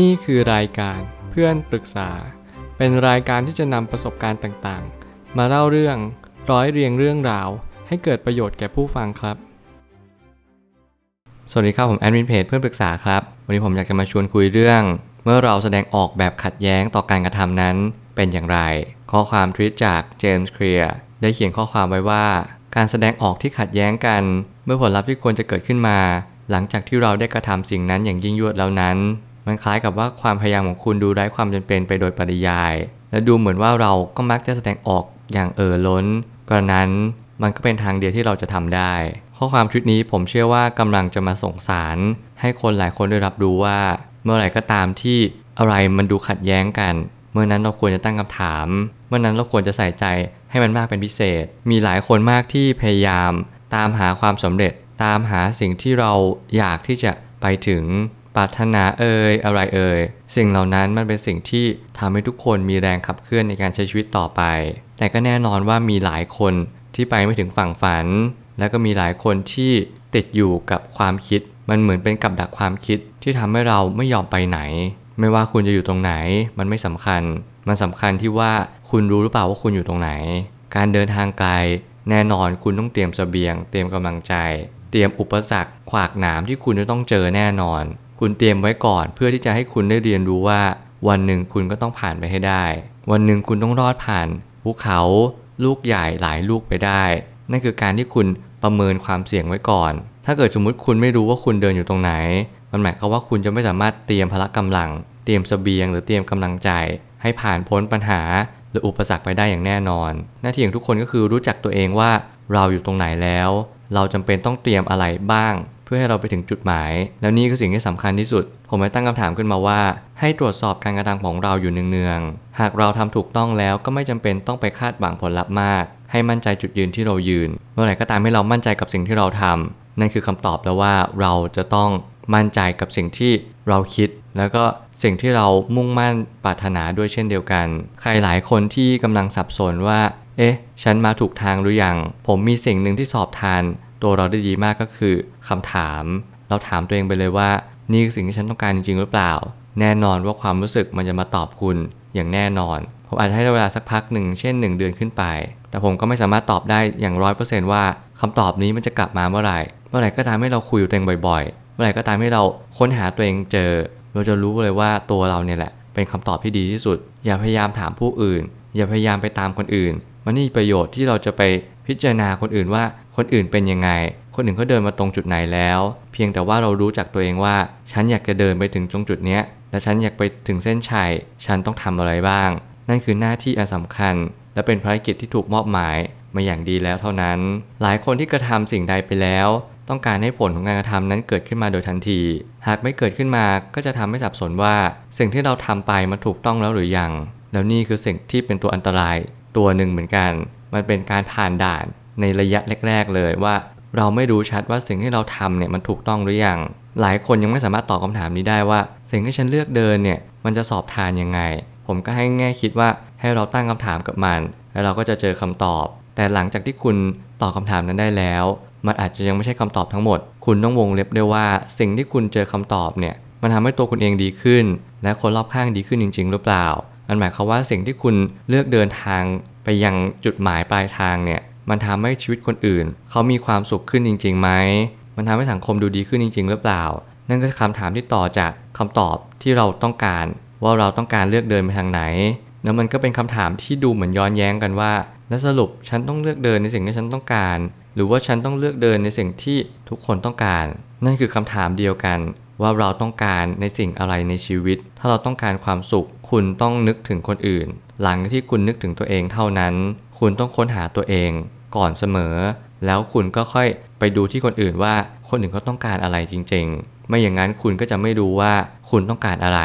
นี่คือรายการเพื่อนปรึกษา เป็นรายการที่จะนำประสบการณ์ต่างๆ มาเล่าเรื่องร้อยเรียงเรื่องราว ให้เกิดประโยชน์แก่ผู้ฟังครับ สวัสดีครับผมแอดมินเพจเพื่อนปรึกษาครับ วันนี้ผมอยากจะมาชวนคุยเรื่อง เมื่อเราแสดงออกแบบขัดแย้งต่อการกระทำนั้นเป็นอย่างไร ข้อความทวิตจากเจมส์เคลียร์ได้เขียนข้อความไว้ว่า การแสดงออกที่ขัดแย้งกัน เมื่อผลลัพธ์ที่ควรจะเกิดขึ้นมา หลังจากที่เราได้กระทำสิ่งนั้นอย่างยิ่งยวดแล้วนั้น มันคล้ายกับว่าความพยายามของคุณดูไร้ความจำเป็นไปโดยปริยาย และดูเหมือนว่าเราก็มักจะแสดงออกอย่างเอ่อล้นกระนั้นมันก็เป็นทางเดียวที่เราจะทำได้ ข้อความชุดนี้ผมเชื่อว่ากำลังจะมาส่งสาร ให้คนหลายคนได้รับรู้ว่า เมื่อไหร่ก็ตามที่อะไรมันดูขัดแย้งกัน เมื่อนั้นเราควรจะตั้งคำถาม เมื่อนั้นเราควรจะใส่ใจให้มันมากเป็นพิเศษ มีหลายคนมากที่พยายาม ตามหาความสำเร็จ ตามหาสิ่งที่เราอยากที่จะไปถึง ปรารถนาเอ่ยอะไรเอ่ยสิ่งเหล่านั้นมันเป็นสิ่งที่ทำให้ทุกคนมีแรงขับเคลื่อนในการใช้ชีวิตต่อไป แต่ก็แน่นอนว่ามีหลายคนที่ไปไม่ถึงฝั่งฝัน แล้วก็มีหลายคนที่ติดอยู่กับความคิด มันเหมือนเป็นกับดักความคิดที่ทำให้เราไม่ยอมไปไหน ไม่ว่าคุณจะอยู่ตรงไหน มันไม่สำคัญ มันสำคัญที่ว่าคุณรู้หรือเปล่าว่าคุณอยู่ตรงไหน การเดินทางไกลแน่นอนคุณต้องเตรียมสเสบียง เตรียมกำลังใจ เตรียมอุปสรรคขวากหนามที่คุณจะต้องเจอแน่นอน คุณเตรียมไว้ก่อน เพื่อที่จะให้คุณได้เรียนรู้ว่า วันหนึ่งคุณก็ต้องผ่านไปให้ได้ วันหนึ่งคุณต้องรอดผ่านภูเขาลูกใหญ่หลายลูกไปได้ นั่นคือการที่คุณประเมินความเสี่ยงไว้ก่อน ถ้าเกิดสมมุติคุณไม่รู้ว่าคุณเดินอยู่ตรงไหน มันหมายความว่าคุณจะไม่สามารถเตรียมพละกำลัง เตรียมสเสบียง หรือเตรียมกำลังใจ ให้ผ่านพ้นปัญหา หรืออุปสรรคไปได้อย่างแน่นอน หน้าที่ของทุกคนก็คือรู้จักตัวเองว่าเราอยู่ตรงไหนแล้ว เราจำเป็นต้องเตรียมอะไรบ้าง พื่อให้เราไปถึงจุดหมาย แล้วนี่คือสิ่งที่สำคัญที่สุด ผมเลยตั้งคำถามขึ้นมาว่า ให้ตรวจสอบการกระทำของเราอยู่เนืองๆหากเราทำถูกต้องแล้วก็ไม่จำเป็นต้องไปคาดหวังผลลัพธ์มาก ให้มั่นใจจุดยืนที่เรายืน เมื่อไหร่ก็ตามให้เรามั่นใจกับสิ่งที่เราทำนั่นคือคำตอบแล้วว่าเราจะต้องมั่นใจกับสิ่งที่เราคิด แล้วก็สิ่งที่เรามุ่งมั่นปรารถนาด้วยเช่นเดียวกัน ใครหลายคนที่กำลังสับสนว่า เอ๊ะ ฉันมาถูกทางหรือยัง ผมมีสิ่งหนึ่งที่สอบทาน ตัวเราได้ดีมากก็คือคำถาม เราถามตัวเองไปเลยว่า นี่คือสิ่งที่ฉันต้องการจริง ๆ หรือเปล่า แน่นอนว่าความรู้สึกมันจะมาตอบคุณอย่างแน่นอน ผมอาจจะให้เวลาสักพักหนึ่งเช่น 1 เดือนขึ้นไป แต่ผมก็ไม่สามารถตอบได้อย่างร้อยเปอร์เซนต์ว่าคำตอบนี้มันจะกลับมาเมื่อไหร่ เมื่อไหร่ก็ตามให้เราคุยกับตัวเองบ่อยๆ เมื่อไหร่ก็ตามให้เราค้นหาตัวเองเจอ เราจะรู้เลยว่าตัวเราเนี่ยแหละ เป็นคำตอบที่ดีที่สุด อย่าพยายามถามผู้อื่น อย่าพยายามไปตามคนอื่น มันไม่มีประโยชน์ที่เราจะไป พิจารณาคนอื่นว่าคนอื่นเป็นยังไง คนอื่นเขาเดินมาตรงจุดไหนแล้ว เพียงแต่ว่าเรารู้จักตัวเองว่า ฉันอยากจะเดินไปถึงตรงจุดเนี้ยและฉันอยากไปถึงเส้นชัย ฉันต้องทำอะไรบ้าง นั่นคือหน้าที่อันสำคัญ และเป็นภารกิจที่ถูกมอบหมายมาอย่างดีแล้วเท่านั้น หลายคนที่กระทำสิ่งใดไปแล้ว ต้องการให้ผลของการกระทำนั้นเกิดขึ้นมาโดยทันที หากไม่เกิดขึ้นมาก็จะทำให้สับสนว่า สิ่งที่เราทำไปมันถูกต้องแล้วหรือยัง แล้วนี่คือสิ่งที่เป็นตัวอันตรายตัวหนึ่งเหมือนกัน มันเป็นการผ่านด่านในระยะแรก ๆ เลยว่า เราไม่รู้ชัดว่าสิ่งที่เราทำเนี่ยมันถูกต้องหรือยังหลายคนยังไม่สามารถตอบคาถามนี้ได้ว่า สิ่งที่ฉันเลือกเดินเนี่ยมันจะสอบทานยังไง ผมก็ให้แง่คิดว่าให้เราตั้งคำถามกับมัน แล้วเราก็จะเจอคำตอบ แต่หลังจากที่คุณตอบคาถามนั้นได้แล้ว มันอาจจะยังไม่ใช่คำตอบทั้งหมด คุณต้องวงเล็บด้วยว่า สิ่งที่คุณเจอคำตอบเนี่ยมันทำให้ตัวคุณเองดีขึ้น และคนรอบข้างดีขึ้นจริง ๆ หรือเปล่ามันหมายความว่าสิ่งที่คุณเลือกเดินทาง ไปยังจุดหมายปลายทางเนี่ยมันทำให้ชีวิตคนอื่น เขามีความสุขขึ้นจริงๆไหมมันทำให้สังคมดูดีขึ้นจริง ๆ หรือเปล่า นั่นก็คือคำถามที่ต่อจากคำตอบที่เราต้องการ ว่าเราต้องการเลือกเดินไปทางไหน แล้วมันก็เป็นคำถามที่ดูเหมือนย้อนแย้งกันว่า แล้วสรุปฉันต้องเลือกเดินในสิ่งที่ฉันต้องการ หรือว่าฉันต้องเลือกเดินในสิ่งที่ทุกคนต้องการ นั่นคือคำถามเดียวกัน ว่าเราต้องการในสิ่งอะไรในชีวิต ถ้าเราต้องการความสุข คุณต้องนึกถึงคนอื่น หลังที่คุณนึกถึงตัวเองเท่านั้น คุณต้องค้นหาตัวเองก่อนเสมอ แล้วคุณก็ค่อยไปดูที่คนอื่นว่าคนอื่นเขาต้องการอะไรจริง ๆ ไม่อย่างนั้นคุณก็จะไม่รู้ว่าคุณต้องการอะไร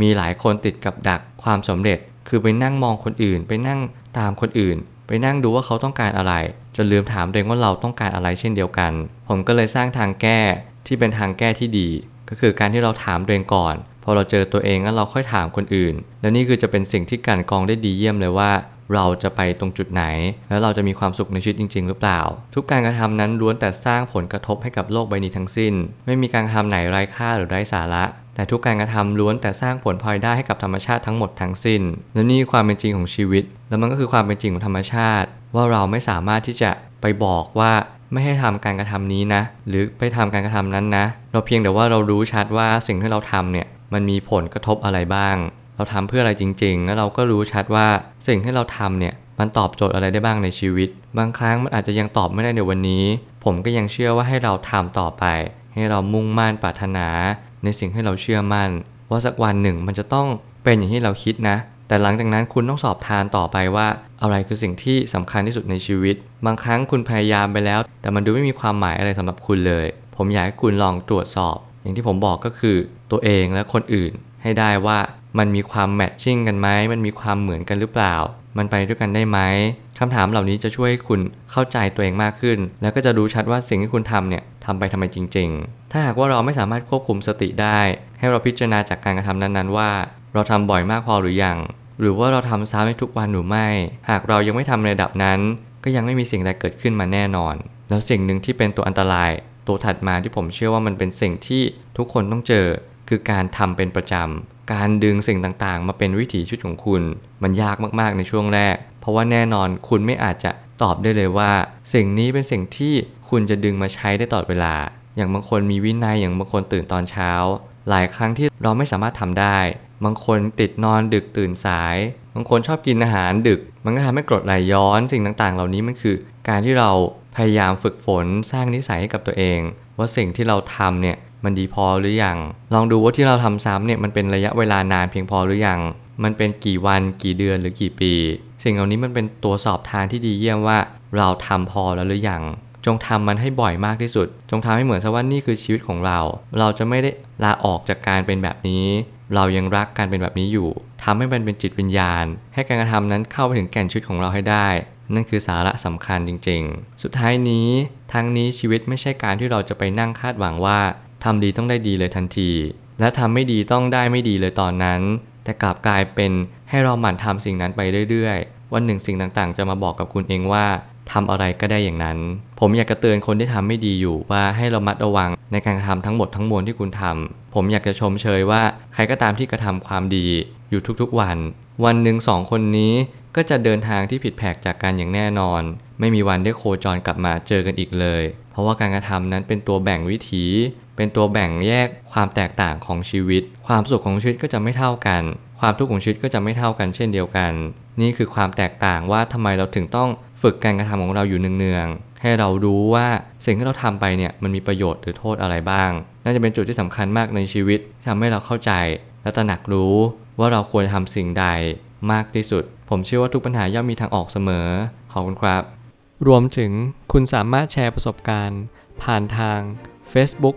มีหลายคนติดกับดักความสำเร็จ คือไปนั่งมองคนอื่น ไปนั่งตามคนอื่น ไปนั่งดูว่าเขาต้องการอะไร จนลืมถามตัวเองว่าเราต้องการอะไรเช่นเดียวกัน ผมก็เลยสร้างทางแก้ที่เป็นทางแก้ที่ดี ก็คือการที่เราถามตัวเองก่อน พอเราเจอตัวเองแล้วเราค่อยถามคนอื่น แล้วนี่คือจะเป็นสิ่งที่การกองได้ดีเยี่ยมเลยว่า เราจะไปตรงจุดไหน แล้วเราจะมีความสุขในชีวิตจริง ๆ หรือเปล่า ทุกการกระทำนั้นล้วนแต่สร้างผลกระทบให้กับโลกใบนี้ทั้งสิ้น ไม่มีการกระทำไหนไร้ค่าหรือไร้สาระ แต่ทุกการกระทำล้วนแต่สร้างผลพลอยได้ให้กับธรรมชาติทั้งหมดทั้งสิ้น และนี่ความเป็นจริงของชีวิต แล้วมันก็คือความเป็นจริงของธรรมชาติ ว่าเราไม่สามารถที่จะไปบอกว่าไม่ให้ทำการกระทำนี้นะ หรือไปทำการกระทำนั้นนะ เราเพียงแต่ว่าเรารู้ชัดว่าสิ่งที่เราทำเนี่ย มันมีผลกระทบอะไรบ้าง เราทำเพื่ออะไรจริง ๆ แล้วเราก็รู้ชัดว่าสิ่งที่เราทำเนี่ยมันตอบโจทย์อะไรได้บ้างในชีวิต บางครั้งมันอาจจะยังตอบไม่ได้ในวันนี้ ผมก็ยังเชื่อว่าให้เราทำต่อไป ให้เรามุ่งมั่นปรารถนา ในสิ่งที่เราเชื่อมั่น ว่าสักวันหนึ่งมันจะต้องเป็นอย่างที่เราคิดนะ แต่หลังจากนั้นคุณต้องสอบทานต่อไปว่า อะไรคือสิ่งที่สำคัญที่สุดในชีวิต บางครั้งคุณพยายามไปแล้ว แต่มันดูไม่มีความหมายอะไรสำหรับคุณเลย ผมอยากให้คุณลองตรวจสอบ อย่างที่ผมบอกก็คือ ตัวเองและคนอื่นให้ได้ว่ามันมีความแมทชิ่งกันไหม มันมีความเหมือนกันหรือเปล่า มันไปด้วยกันได้ไหมคำถามเหล่านี้จะช่วยให้คุณเข้าใจตัวเองมากขึ้น แล้วก็จะรู้ชัดว่าสิ่งที่คุณทำเนี่ยทำไปทำไมจริง ๆ ถ้าหากว่าเราไม่สามารถควบคุมสติได้ ให้เราพิจารณาจากการกระทำนั้นๆ ว่า เราทำบ่อยมากพอหรือยัง หรือว่าเราทำซ้ำในทุกวันหรือไม่ หากเรายังไม่ทำในระดับนั้น ก็ยังไม่มีสิ่งใดเกิดขึ้นมาแน่นอน แล้วสิ่งหนึ่งที่เป็นตัวอันตราย ตัวถัดมาที่ผมเชื่อว่ามันเป็นสิ่งที่ทุกคนต้องเจอ คือการทำเป็นประจำการดึงสิ่งต่างๆ มาเป็นวิถีชีวิตของคุณ มันยากมากๆในช่วงแรก เพราะว่าแน่นอนคุณไม่อาจจะตอบได้เลยว่า สิ่งนี้เป็นสิ่งที่คุณจะดึงมาใช้ได้ตลอดเวลา อย่างบางคนมีวินัยอย่างบางคนตื่นตอนเช้า หลายครั้งที่เราไม่สามารถทำได้ บางคนติดนอนดึกตื่นสาย บางคนชอบกินอาหารดึก มันก็ทำให้กรดไหลย้อนสิ่งต่างๆ เหล่านี้มันคือ การที่เราพยายามฝึกฝนสร้างนิสัยให้กับตัวเอง ว่าสิ่งที่เราทำเนี่ย มันดีพอหรือยัง ลองดูว่าที่เราทำซ้ำเนี่ยมันเป็นระยะเวลานานเพียงพอหรือยัง มันเป็นกี่วันกี่เดือนหรือกี่ปี สิ่งเหล่านี้มันเป็นตัวสอบทานที่ดีเยี่ยมว่า เราทำพอแล้วหรือยังจงทำมันให้บ่อยมากที่สุด จงทำให้เหมือนซะว่านี่คือชีวิตของเรา เราจะไม่ได้ลาออกจากการเป็นแบบนี้ เรายังรักการเป็นแบบนี้อยู่ทำให้มันเป็นจิตวิญญาณ ให้การกระทำนั้นเข้าไปถึงแก่นชีวิตของเราให้ได้ นั่นคือสาระสำคัญจริง ๆ สุดท้ายนี้ ทั้งนี้ชีวิตไม่ใช่การที่เราจะไปนั่งคาดหวังว่า ทำดีต้องได้ดีเลยทันที และทำไม่ดีต้องได้ไม่ดีเลยตอนนั้น แต่กลับกลายเป็นให้เราหมั่นทำสิ่งนั้นไปเรื่อยๆ วันหนึ่งสิ่งต่างๆ จะมาบอกกับคุณเองว่าทำอะไรก็ได้อย่างนั้น ผมอยากจะเตือนคนที่ทำไม่ดีอยู่ว่าให้เรามัดระวังในการทำทั้งหมดทั้งมวลที่คุณทำ ผมอยากจะชมเชยว่าใครก็ตามที่กระทำความดีอยู่ทุกๆวัน วันหนึ่งสองคนนี้ก็จะเดินทางที่ผิดแผกจากกันอย่างแน่นอน ไม่มีวันได้โคจรกลับมาเจอกันอีกเลย เพราะว่าการกระทำนั้นเป็นตัวแบ่งวิถี เป็นตัวแบ่งแยกความแตกต่างของชีวิต ความสุขของชีวิตก็จะไม่เท่ากัน ความทุกข์ของชีวิตก็จะไม่เท่ากันเช่นเดียวกัน นี่คือความแตกต่างว่าทำไมเราถึงต้องฝึกการกระทำของเราอยู่เนืองๆให้เรารู้ว่าสิ่งที่เราทำไปเนี่ยมันมีประโยชน์หรือโทษอะไรบ้าง น่าจะเป็นจุดที่สำคัญมากในชีวิตที่ทำให้เราเข้าใจ และตระหนักรู้ว่าเราควรทำสิ่งใดมากที่สุด ผมเชื่อว่าทุกปัญหาย่อมมีทางออกเสมอขอบคุณครับ รวมถึงคุณสามารถแชร์ประสบการณ์ ผ่านทาง Facebook